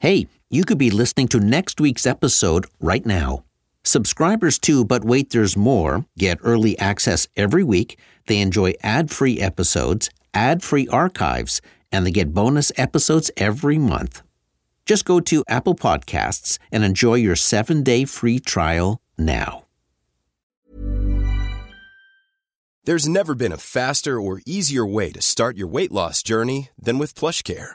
Hey, you could be listening to next week's episode right now. Subscribers to But Wait There's More get early access every week. They enjoy ad free episodes, ad free archives, and they get bonus episodes every month. Just go to Apple Podcasts and enjoy your seven day free trial now. There's never been a faster or easier way to start your weight loss journey than with PlushCare.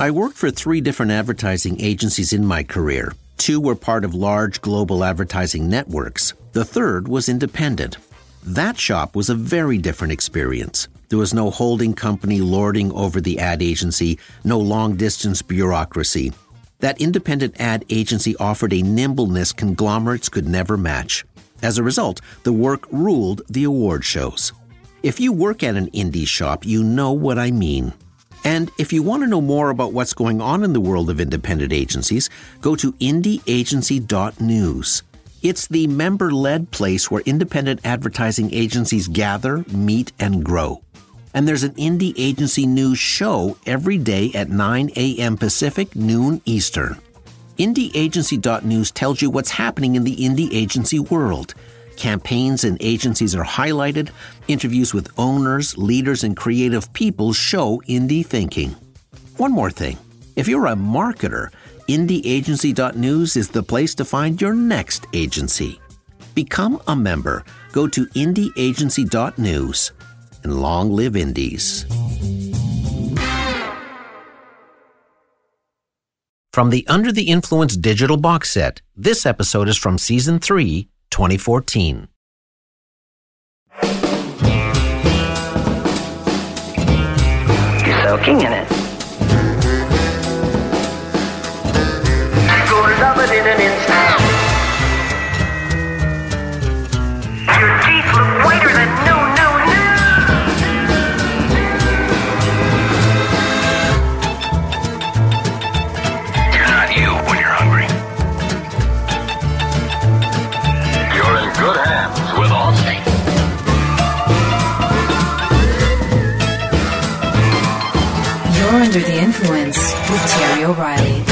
I worked for three different advertising agencies in my career. Two were part of large global advertising networks. The third was independent. That shop was a very different experience. There was no holding company lording over the ad agency, no long distance bureaucracy. That independent ad agency offered a nimbleness conglomerates could never match. As a result, the work ruled the award shows. If you work at an indie shop, you know what I mean. And if you want to know more about what's going on in the world of independent agencies, go to indieagency.news. It's the member led place where independent advertising agencies gather, meet, and grow. And there's an Indie Agency News show every day at 9 a.m. Pacific, noon Eastern. IndieAgency.news tells you what's happening in the indie agency world. Campaigns and agencies are highlighted, interviews with owners, leaders, and creative people show indie thinking. One more thing if you're a marketer, IndieAgency.news is the place to find your next agency. Become a member. Go to IndieAgency.news and long live Indies. From the Under the Influence digital box set, this episode is from Season 3, 2014. You're soaking in it. Go love it in an instant. Terry O'Reilly.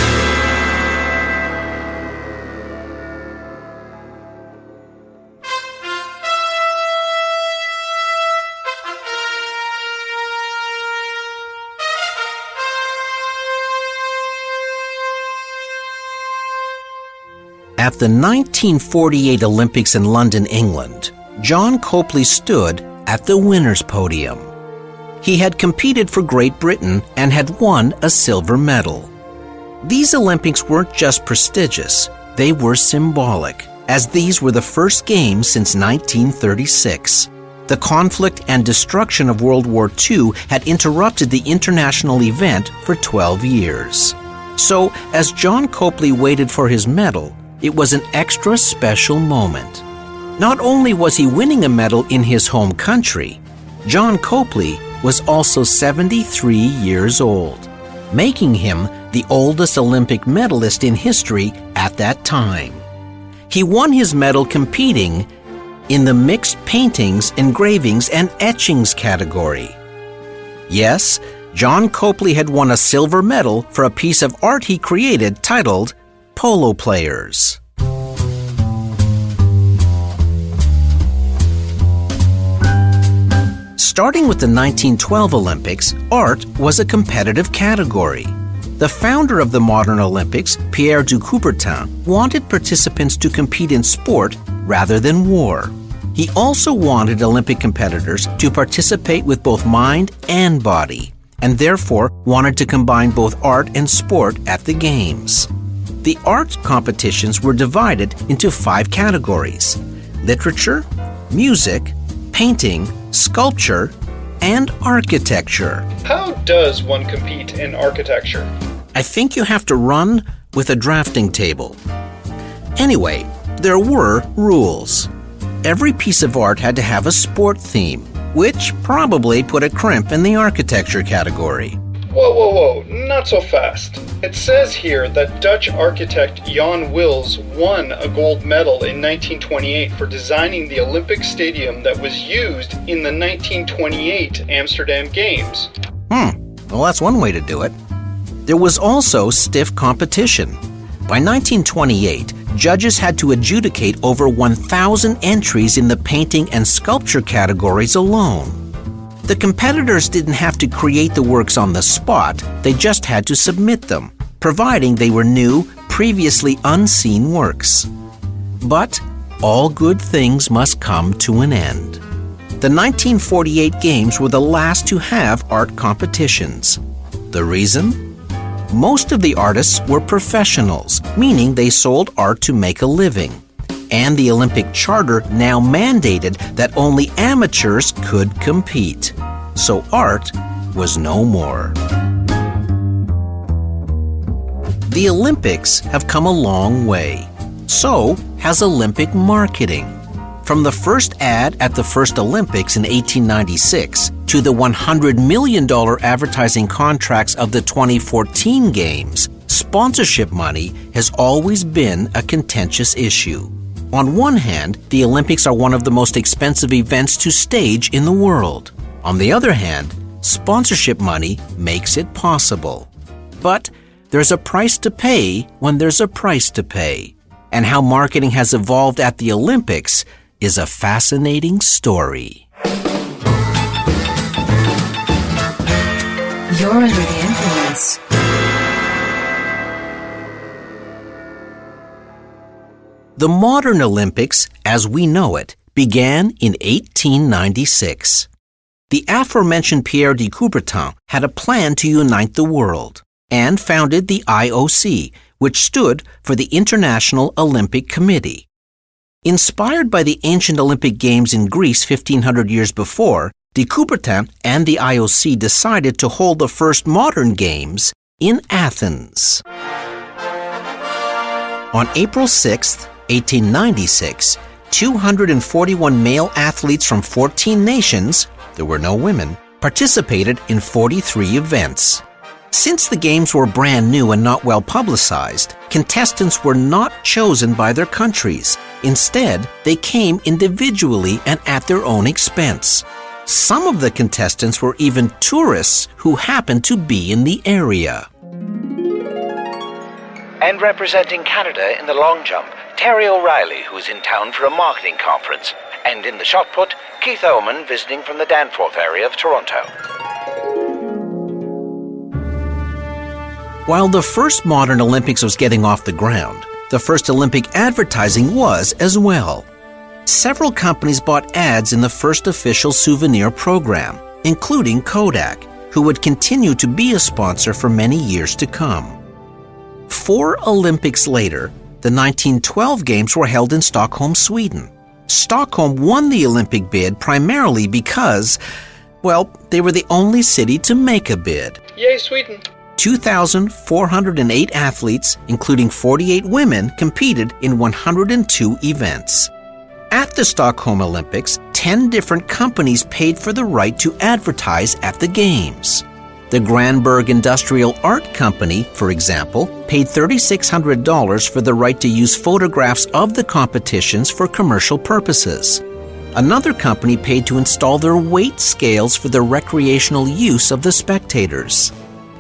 At the 1948 Olympics in London, England, John Copley stood at the winner's podium. He had competed for Great Britain and had won a silver medal. These Olympics weren't just prestigious, they were symbolic, as these were the first games since 1936. The conflict and destruction of World War II had interrupted the international event for 12 years. So, as John Copley waited for his medal, it was an extra special moment. Not only was he winning a medal in his home country, John Copley was also 73 years old, making him the oldest Olympic medalist in history at that time. He won his medal competing in the mixed paintings, engravings, and etchings category. Yes, John Copley had won a silver medal for a piece of art he created titled Polo Players. Starting with the 1912 Olympics, art was a competitive category. The founder of the modern Olympics, Pierre de Coubertin, wanted participants to compete in sport rather than war. He also wanted Olympic competitors to participate with both mind and body, and therefore wanted to combine both art and sport at the Games. The art competitions were divided into five categories literature, music, painting, sculpture, and architecture. How does one compete in architecture? I think you have to run with a drafting table. Anyway, there were rules. Every piece of art had to have a sport theme, which probably put a crimp in the architecture category. Whoa, whoa, whoa, not so fast. It says here that Dutch architect Jan Wils won a gold medal in 1928 for designing the Olympic Stadium that was used in the 1928 Amsterdam Games. Hmm, well, that's one way to do it. There was also stiff competition. By 1928, judges had to adjudicate over 1,000 entries in the painting and sculpture categories alone. The competitors didn't have to create the works on the spot, they just had to submit them, providing they were new, previously unseen works. But all good things must come to an end. The 1948 Games were the last to have art competitions. The reason? Most of the artists were professionals, meaning they sold art to make a living. And the Olympic Charter now mandated that only amateurs could compete. So art was no more. The Olympics have come a long way. So has Olympic marketing. From the first ad at the first Olympics in 1896 to the $100 million advertising contracts of the 2014 Games, sponsorship money has always been a contentious issue. On one hand, the Olympics are one of the most expensive events to stage in the world. On the other hand, sponsorship money makes it possible. But there's a price to pay when there's a price to pay. And how marketing has evolved at the Olympics is a fascinating story. You're under the influence. The modern Olympics, as we know it, began in 1896. The aforementioned Pierre de Coubertin had a plan to unite the world and founded the IOC, which stood for the International Olympic Committee. Inspired by the ancient Olympic Games in Greece 1500 years before, de Coubertin and the IOC decided to hold the first modern Games in Athens. On April 6, 1896, 241 male athletes from 14 nations, there were no women, participated in 43 events. Since the games were brand new and not well publicized, contestants were not chosen by their countries. Instead, they came individually and at their own expense. Some of the contestants were even tourists who happened to be in the area. And representing Canada in the long jump, Terry O'Reilly, who's in town for a marketing conference. And in the shot put, Keith Oman visiting from the Danforth area of Toronto. While the first modern Olympics was getting off the ground, the first Olympic advertising was as well. Several companies bought ads in the first official souvenir program, including Kodak, who would continue to be a sponsor for many years to come. Four Olympics later, the 1912 Games were held in Stockholm, Sweden. Stockholm won the Olympic bid primarily because, well, they were the only city to make a bid. Yay, Sweden! 2,408 athletes, including 48 women, competed in 102 events. At the Stockholm Olympics, 10 different companies paid for the right to advertise at the Games. The Granberg Industrial Art Company, for example, paid $3,600 for the right to use photographs of the competitions for commercial purposes. Another company paid to install their weight scales for the recreational use of the spectators.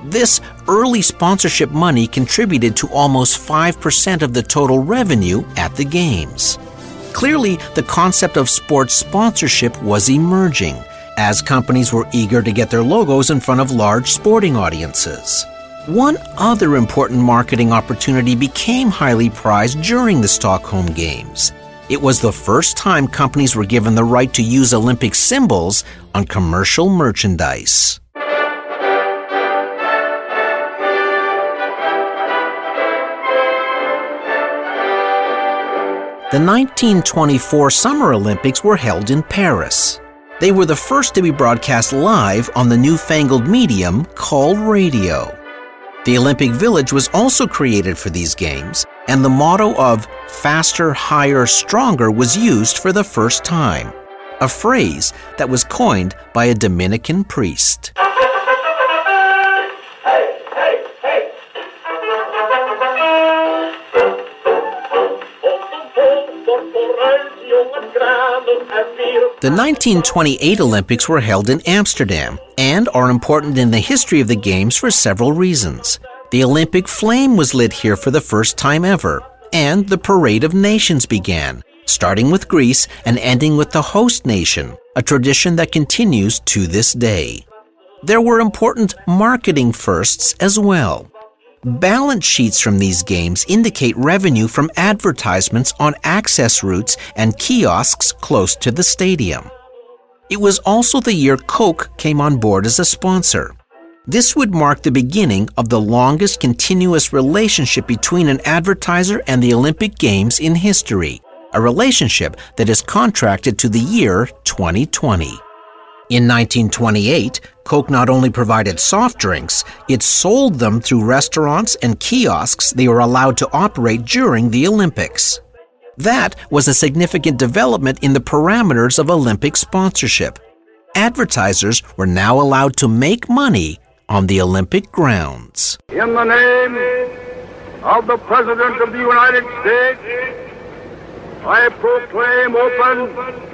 This early sponsorship money contributed to almost 5% of the total revenue at the Games. Clearly, the concept of sports sponsorship was emerging as companies were eager to get their logos in front of large sporting audiences. One other important marketing opportunity became highly prized during the Stockholm Games. It was the first time companies were given the right to use Olympic symbols on commercial merchandise. The 1924 Summer Olympics were held in Paris. They were the first to be broadcast live on the newfangled medium called radio. The Olympic Village was also created for these games, and the motto of faster, higher, stronger was used for the first time, a phrase that was coined by a Dominican priest. The 1928 Olympics were held in Amsterdam and are important in the history of the Games for several reasons. The Olympic flame was lit here for the first time ever, and the Parade of Nations began, starting with Greece and ending with the host nation, a tradition that continues to this day. There were important marketing firsts as well. Balance sheets from these games indicate revenue from advertisements on access routes and kiosks close to the stadium. It was also the year Coke came on board as a sponsor. This would mark the beginning of the longest continuous relationship between an advertiser and the Olympic Games in history, a relationship that is contracted to the year 2020. In 1928, Coke not only provided soft drinks, it sold them through restaurants and kiosks they were allowed to operate during the Olympics. That was a significant development in the parameters of Olympic sponsorship. Advertisers were now allowed to make money on the Olympic grounds. In the name of the President of the United States, I proclaim open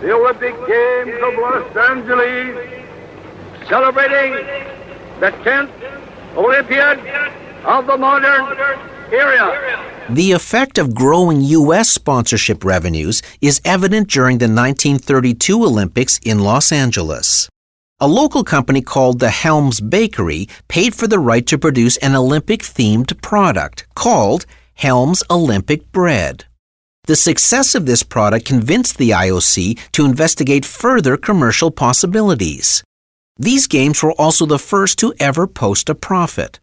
the Olympic Games of Los Angeles, celebrating the 10th Olympiad of the modern era. The effect of growing U.S. sponsorship revenues is evident during the 1932 Olympics in Los Angeles. A local company called the Helms Bakery paid for the right to produce an Olympic themed product called Helms Olympic Bread. The success of this product convinced the IOC to investigate further commercial possibilities. These games were also the first to ever post a profit.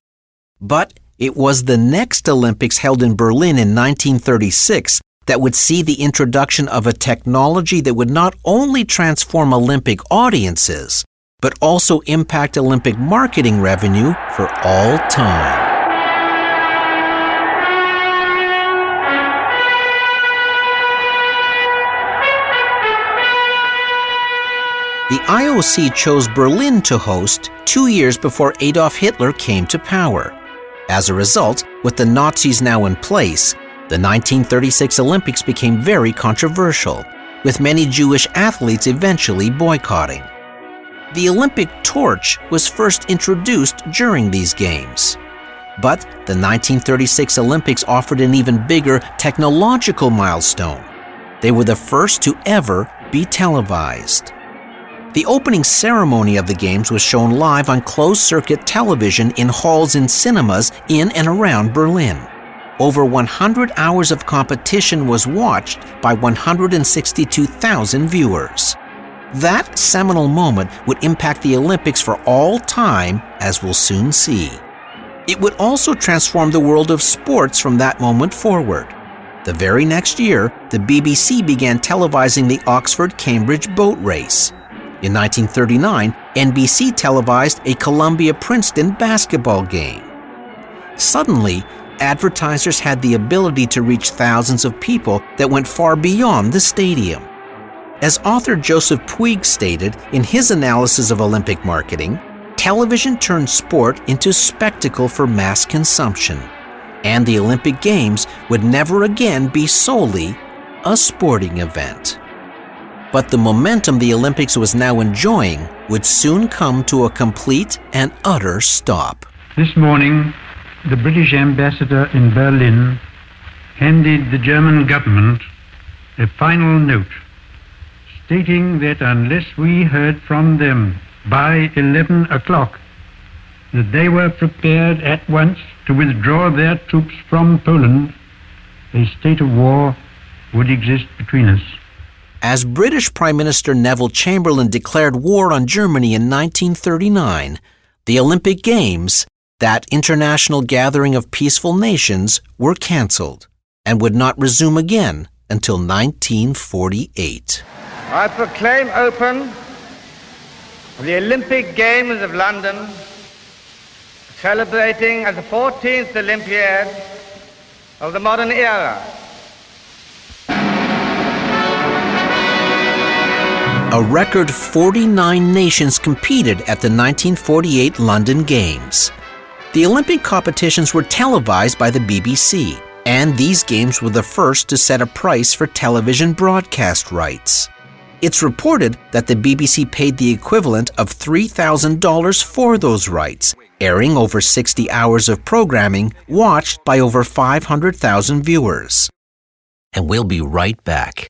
But it was the next Olympics held in Berlin in 1936 that would see the introduction of a technology that would not only transform Olympic audiences, but also impact Olympic marketing revenue for all time. The IOC chose Berlin to host two years before Adolf Hitler came to power. As a result, with the Nazis now in place, the 1936 Olympics became very controversial, with many Jewish athletes eventually boycotting. The Olympic torch was first introduced during these Games. But the 1936 Olympics offered an even bigger technological milestone. They were the first to ever be televised. The opening ceremony of the Games was shown live on closed circuit television in halls and cinemas in and around Berlin. Over 100 hours of competition was watched by 162,000 viewers. That seminal moment would impact the Olympics for all time, as we'll soon see. It would also transform the world of sports from that moment forward. The very next year, the BBC began televising the Oxford Cambridge boat race. In 1939, NBC televised a Columbia Princeton basketball game. Suddenly, advertisers had the ability to reach thousands of people that went far beyond the stadium. As author Joseph Puig stated in his analysis of Olympic marketing, television turned sport into spectacle for mass consumption, and the Olympic Games would never again be solely a sporting event. But the momentum the Olympics was now enjoying would soon come to a complete and utter stop. This morning, the British ambassador in Berlin handed the German government a final note stating that unless we heard from them by 11 o'clock, that they were prepared at once to withdraw their troops from Poland, a state of war would exist between us. As British Prime Minister Neville Chamberlain declared war on Germany in 1939, the Olympic Games, that international gathering of peaceful nations, were cancelled and would not resume again until 1948. I proclaim open the Olympic Games of London, celebrating as the 14th Olympiad of the modern era. A record 49 nations competed at the 1948 London Games. The Olympic competitions were televised by the BBC, and these games were the first to set a price for television broadcast rights. It's reported that the BBC paid the equivalent of $3,000 for those rights, airing over 60 hours of programming watched by over 500,000 viewers. And we'll be right back.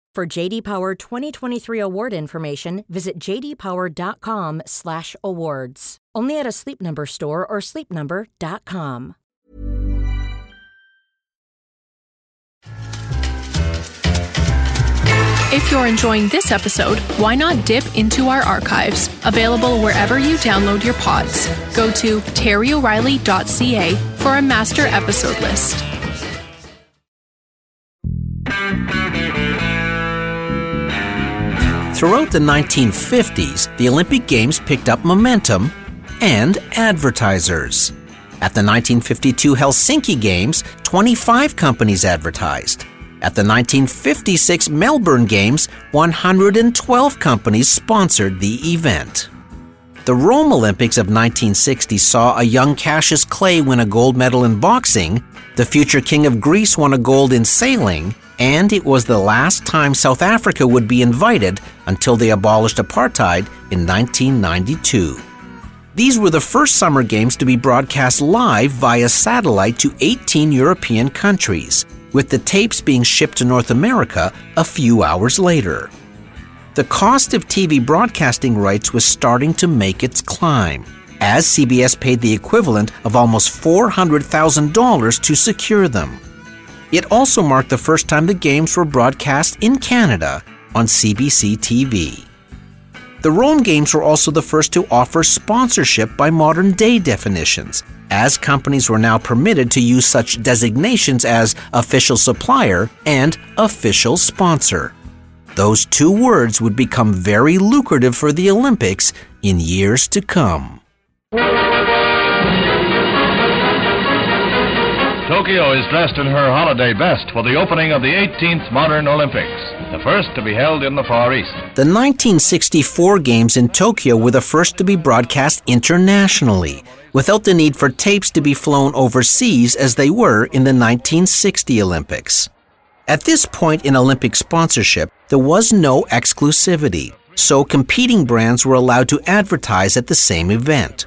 For JD Power 2023 award information, visit jdpower.com/awards. Only at a Sleep Number store or sleepnumber.com. If you're enjoying this episode, why not dip into our archives, available wherever you download your pods. Go to terryoreilly.ca for a master episode list. Throughout the 1950s, the Olympic Games picked up momentum and advertisers. At the 1952 Helsinki Games, 25 companies advertised. At the 1956 Melbourne Games, 112 companies sponsored the event. The Rome Olympics of 1960 saw a young Cassius Clay win a gold medal in boxing, the future King of Greece won a gold in sailing, and it was the last time South Africa would be invited until they abolished apartheid in 1992. These were the first Summer Games to be broadcast live via satellite to 18 European countries, with the tapes being shipped to North America a few hours later. The cost of TV broadcasting rights was starting to make its climb, as CBS paid the equivalent of almost $400,000 to secure them. It also marked the first time the games were broadcast in Canada on CBC TV. The Rome Games were also the first to offer sponsorship by modern day definitions, as companies were now permitted to use such designations as official supplier and official sponsor. Those two words would become very lucrative for the Olympics in years to come. Tokyo is dressed in her holiday best for the opening of the 18th Modern Olympics, the first to be held in the Far East. The 1964 Games in Tokyo were the first to be broadcast internationally, without the need for tapes to be flown overseas as they were in the 1960 Olympics. At this point in Olympic sponsorship, there was no exclusivity, so competing brands were allowed to advertise at the same event.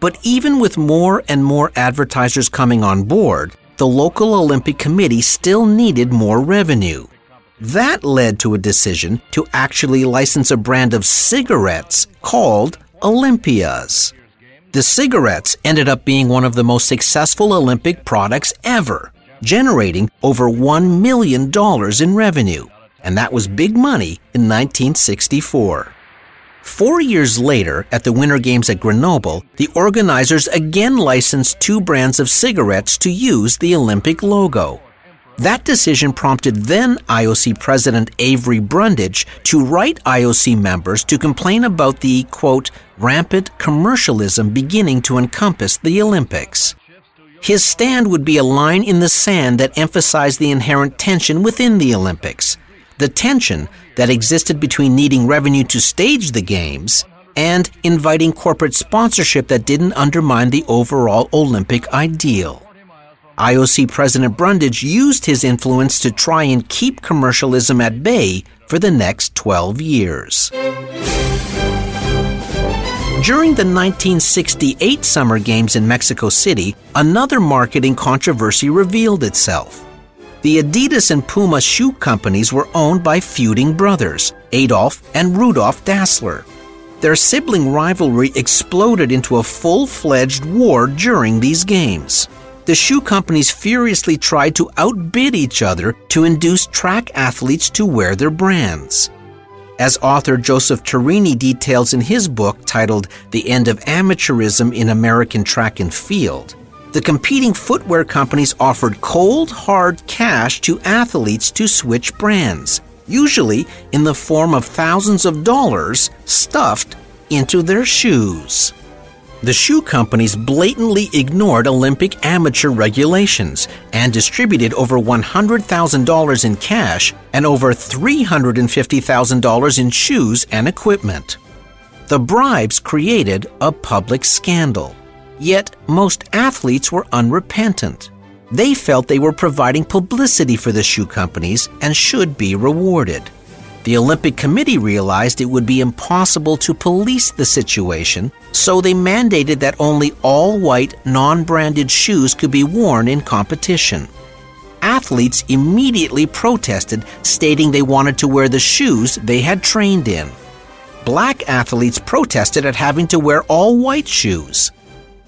But even with more and more advertisers coming on board, the local Olympic Committee still needed more revenue. That led to a decision to actually license a brand of cigarettes called Olympias. The cigarettes ended up being one of the most successful Olympic products ever, generating over $1 million in revenue. And that was big money in 1964. Four years later, at the Winter Games at Grenoble, the organizers again licensed two brands of cigarettes to use the Olympic logo. That decision prompted then IOC President Avery Brundage to write IOC members to complain about the, quote, rampant commercialism beginning to encompass the Olympics. His stand would be a line in the sand that emphasized the inherent tension within the Olympics the tension that existed between needing revenue to stage the games and inviting corporate sponsorship that didn't undermine the overall Olympic ideal. IOC President Brundage used his influence to try and keep commercialism at bay for the next 12 years. During the 1968 Summer Games in Mexico City, another marketing controversy revealed itself. The Adidas and Puma shoe companies were owned by feuding brothers, Adolf and Rudolf Dassler. Their sibling rivalry exploded into a full fledged war during these games. The shoe companies furiously tried to outbid each other to induce track athletes to wear their brands. As author Joseph Turrini details in his book titled The End of Amateurism in American Track and Field, the competing footwear companies offered cold, hard cash to athletes to switch brands, usually in the form of thousands of dollars stuffed into their shoes. The shoe companies blatantly ignored Olympic amateur regulations and distributed over $100,000 in cash and over $350,000 in shoes and equipment. The bribes created a public scandal. Yet, most athletes were unrepentant. They felt they were providing publicity for the shoe companies and should be rewarded. The Olympic Committee realized it would be impossible to police the situation, so they mandated that only all white, non branded shoes could be worn in competition. Athletes immediately protested, stating they wanted to wear the shoes they had trained in. Black athletes protested at having to wear all white shoes.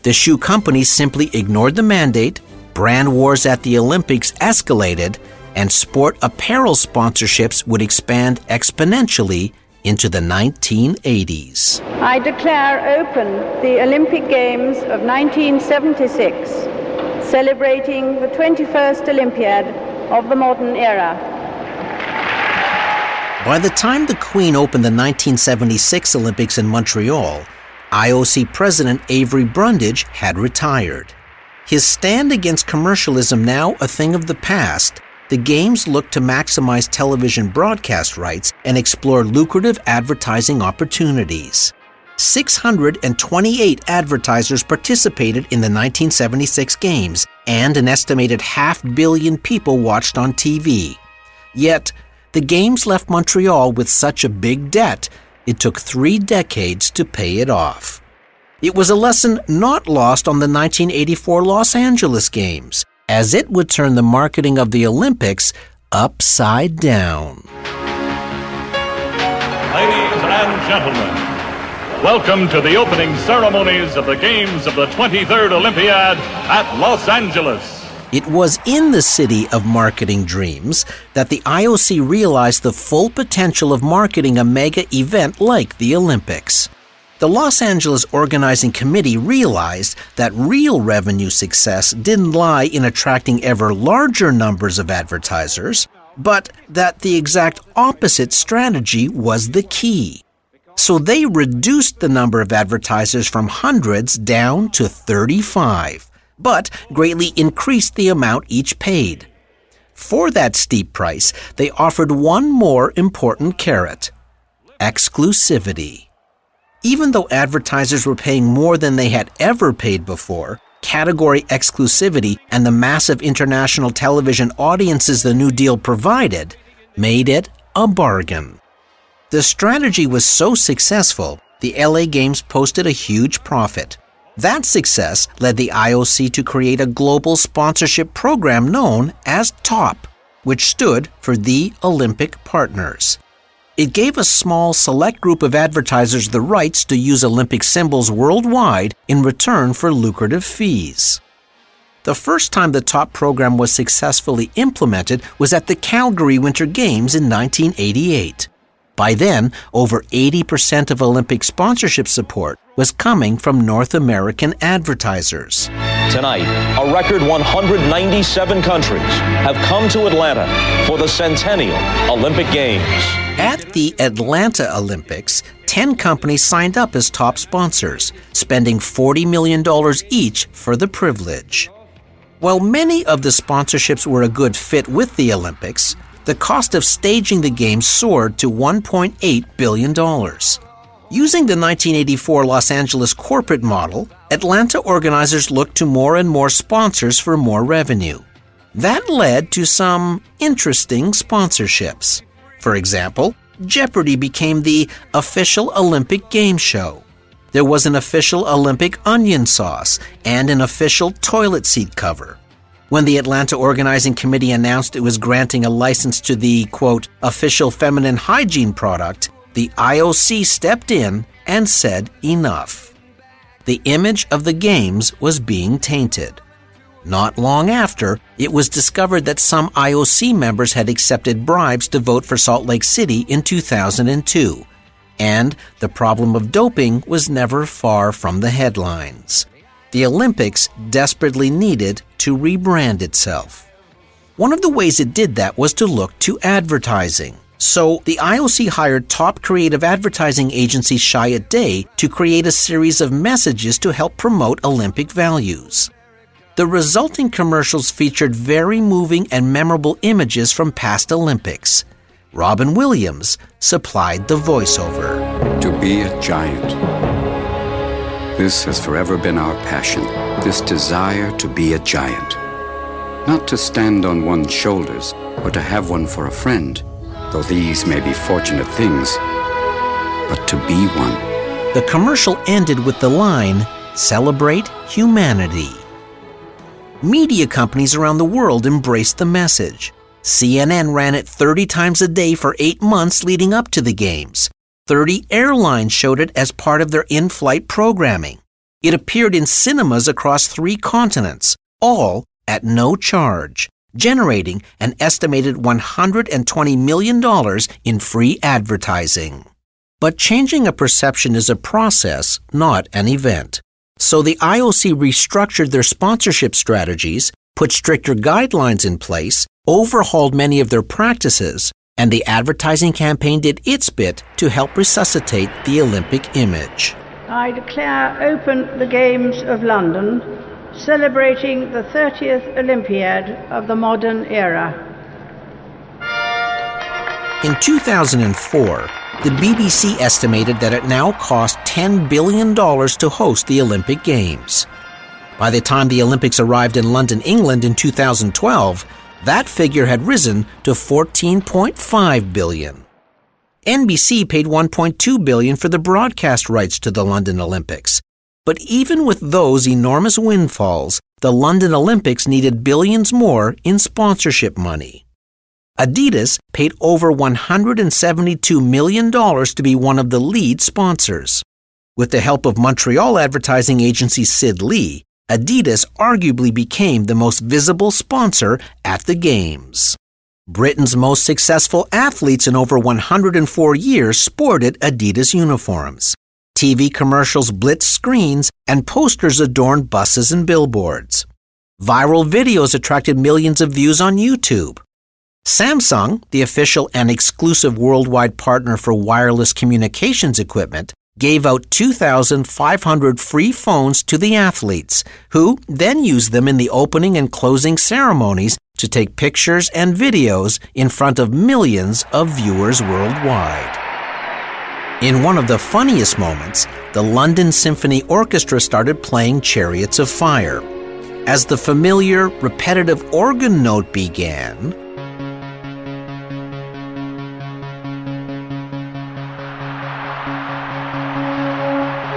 The shoe companies simply ignored the mandate, brand wars at the Olympics escalated, and sport apparel sponsorships would expand exponentially into the 1980s. I declare open the Olympic Games of 1976, celebrating the 21st Olympiad of the modern era. By the time the Queen opened the 1976 Olympics in Montreal, IOC President Avery Brundage had retired. His stand against commercialism now a thing of the past, the Games looked to maximize television broadcast rights and explore lucrative advertising opportunities. 628 advertisers participated in the 1976 Games, and an estimated half billion people watched on TV. Yet, the Games left Montreal with such a big debt it took three decades to pay it off. It was a lesson not lost on the 1984 Los Angeles Games, as it would turn the marketing of the Olympics upside down. Ladies and gentlemen, welcome to the opening ceremonies of the Games of the 23rd Olympiad at Los Angeles. It was in the city of marketing dreams that the IOC realized the full potential of marketing a mega event like the Olympics. The Los Angeles Organizing Committee realized that real revenue success didn't lie in attracting ever larger numbers of advertisers, but that the exact opposite strategy was the key. So they reduced the number of advertisers from hundreds down to 35 but greatly increased the amount each paid. For that steep price, they offered one more important carrot exclusivity. Even though advertisers were paying more than they had ever paid before, category exclusivity and the massive international television audiences the new deal provided made it a bargain. The strategy was so successful, the LA Games posted a huge profit. That success led the IOC to create a global sponsorship program known as TOP, which stood for the Olympic Partners. It gave a small select group of advertisers the rights to use Olympic symbols worldwide in return for lucrative fees. The first time the TOP program was successfully implemented was at the Calgary Winter Games in 1988. By then, over 80% of Olympic sponsorship support was coming from North American advertisers. Tonight, a record 197 countries have come to Atlanta for the Centennial Olympic Games. At the Atlanta Olympics, 10 companies signed up as top sponsors, spending $40 million each for the privilege. While many of the sponsorships were a good fit with the Olympics, the cost of staging the games soared to $1.8 billion. Using the 1984 Los Angeles corporate model, Atlanta organizers looked to more and more sponsors for more revenue. That led to some interesting sponsorships. For example, Jeopardy became the official Olympic game show. There was an official Olympic onion sauce and an official toilet seat cover. When the Atlanta Organizing Committee announced it was granting a license to the, quote, official feminine hygiene product, the IOC stepped in and said enough. The image of the Games was being tainted. Not long after, it was discovered that some IOC members had accepted bribes to vote for Salt Lake City in 2002, and the problem of doping was never far from the headlines the Olympics desperately needed to rebrand itself. One of the ways it did that was to look to advertising. So the IOC hired top creative advertising agency Chiat Day to create a series of messages to help promote Olympic values. The resulting commercials featured very moving and memorable images from past Olympics. Robin Williams supplied the voiceover. To be a giant this has forever been our passion, this desire to be a giant. Not to stand on one's shoulders or to have one for a friend, though these may be fortunate things, but to be one. The commercial ended with the line Celebrate Humanity. Media companies around the world embraced the message. CNN ran it 30 times a day for eight months leading up to the Games. 30 airlines showed it as part of their in flight programming. It appeared in cinemas across three continents, all at no charge, generating an estimated $120 million in free advertising. But changing a perception is a process, not an event. So the IOC restructured their sponsorship strategies, put stricter guidelines in place, overhauled many of their practices, and the advertising campaign did its bit to help resuscitate the Olympic image. I declare open the Games of London, celebrating the 30th Olympiad of the modern era. In 2004, the BBC estimated that it now cost $10 billion to host the Olympic Games. By the time the Olympics arrived in London, England in 2012, that figure had risen to 14.5 billion. NBC paid 1.2 billion for the broadcast rights to the London Olympics. But even with those enormous windfalls, the London Olympics needed billions more in sponsorship money. Adidas paid over $172 million to be one of the lead sponsors. With the help of Montreal advertising agency Sid Lee, Adidas arguably became the most visible sponsor at the Games. Britain's most successful athletes in over 104 years sported Adidas uniforms. TV commercials blitzed screens, and posters adorned buses and billboards. Viral videos attracted millions of views on YouTube. Samsung, the official and exclusive worldwide partner for wireless communications equipment, gave out 2,500 free phones to the athletes, who then used them in the opening and closing ceremonies to take pictures and videos in front of millions of viewers worldwide. In one of the funniest moments, the London Symphony Orchestra started playing Chariots of Fire. As the familiar, repetitive organ note began,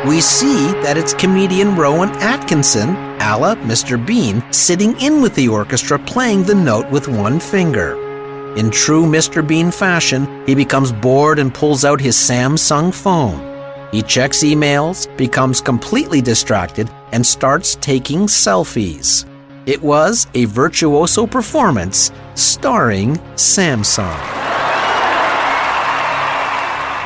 we see that it's comedian Rowan Atkinson, a la Mr. Bean, sitting in with the orchestra playing the note with one finger. In true Mr. Bean fashion, he becomes bored and pulls out his Samsung phone. He checks emails, becomes completely distracted, and starts taking selfies. It was a virtuoso performance starring Samsung.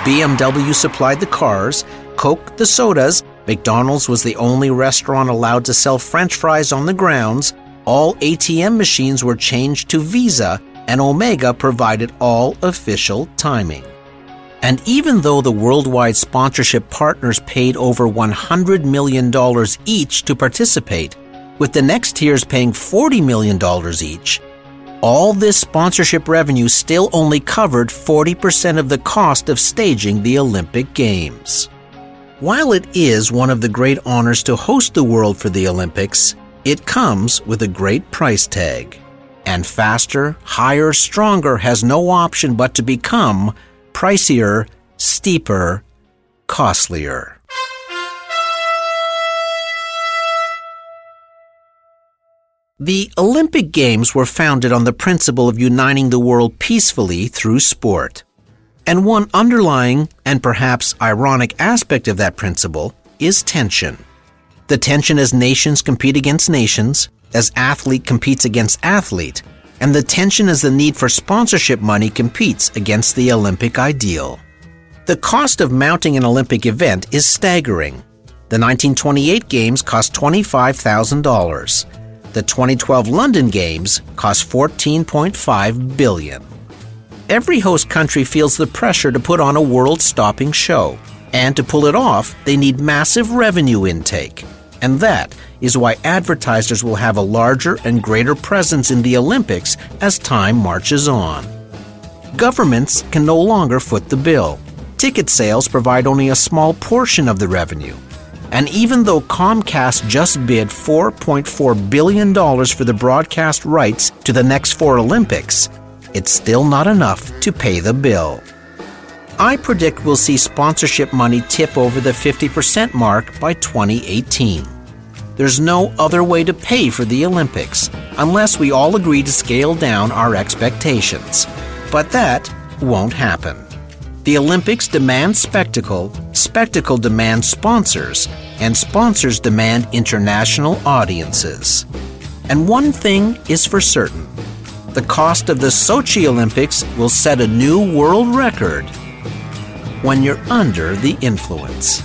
BMW supplied the cars, Coke the sodas, McDonald's was the only restaurant allowed to sell French fries on the grounds, all ATM machines were changed to Visa, and Omega provided all official timing. And even though the worldwide sponsorship partners paid over $100 million each to participate, with the next tiers paying $40 million each, all this sponsorship revenue still only covered 40% of the cost of staging the Olympic Games. While it is one of the great honors to host the world for the Olympics, it comes with a great price tag. And faster, higher, stronger has no option but to become pricier, steeper, costlier. The Olympic Games were founded on the principle of uniting the world peacefully through sport. And one underlying and perhaps ironic aspect of that principle is tension. The tension as nations compete against nations, as athlete competes against athlete, and the tension as the need for sponsorship money competes against the Olympic ideal. The cost of mounting an Olympic event is staggering. The 1928 Games cost $25,000. The 2012 London Games cost 14.5 billion. Every host country feels the pressure to put on a world-stopping show, and to pull it off, they need massive revenue intake. And that is why advertisers will have a larger and greater presence in the Olympics as time marches on. Governments can no longer foot the bill. Ticket sales provide only a small portion of the revenue. And even though Comcast just bid $4.4 billion for the broadcast rights to the next four Olympics, it's still not enough to pay the bill. I predict we'll see sponsorship money tip over the 50% mark by 2018. There's no other way to pay for the Olympics unless we all agree to scale down our expectations. But that won't happen. The Olympics demand spectacle, spectacle demands sponsors, and sponsors demand international audiences. And one thing is for certain the cost of the Sochi Olympics will set a new world record when you're under the influence.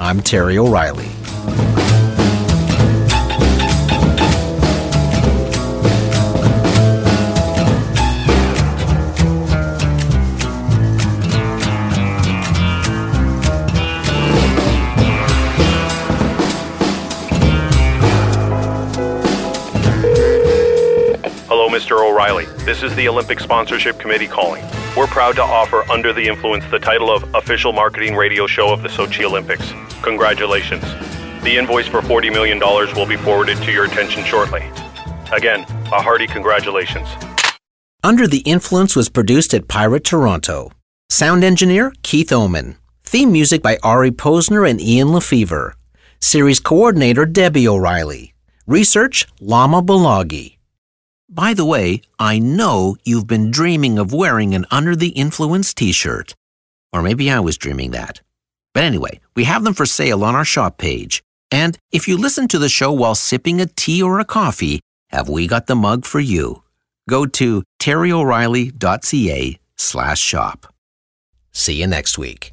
I'm Terry O'Reilly. O'Reilly. This is the Olympic Sponsorship Committee calling. We're proud to offer Under the Influence the title of Official Marketing Radio Show of the Sochi Olympics. Congratulations. The invoice for $40 million will be forwarded to your attention shortly. Again, a hearty congratulations. Under the Influence was produced at Pirate Toronto. Sound engineer Keith Oman. Theme music by Ari Posner and Ian LeFeuvre. Series coordinator Debbie O'Reilly. Research Lama Balagi. By the way, I know you've been dreaming of wearing an Under the Influence t shirt. Or maybe I was dreaming that. But anyway, we have them for sale on our shop page. And if you listen to the show while sipping a tea or a coffee, have we got the mug for you? Go to terryoreilly.ca slash shop. See you next week.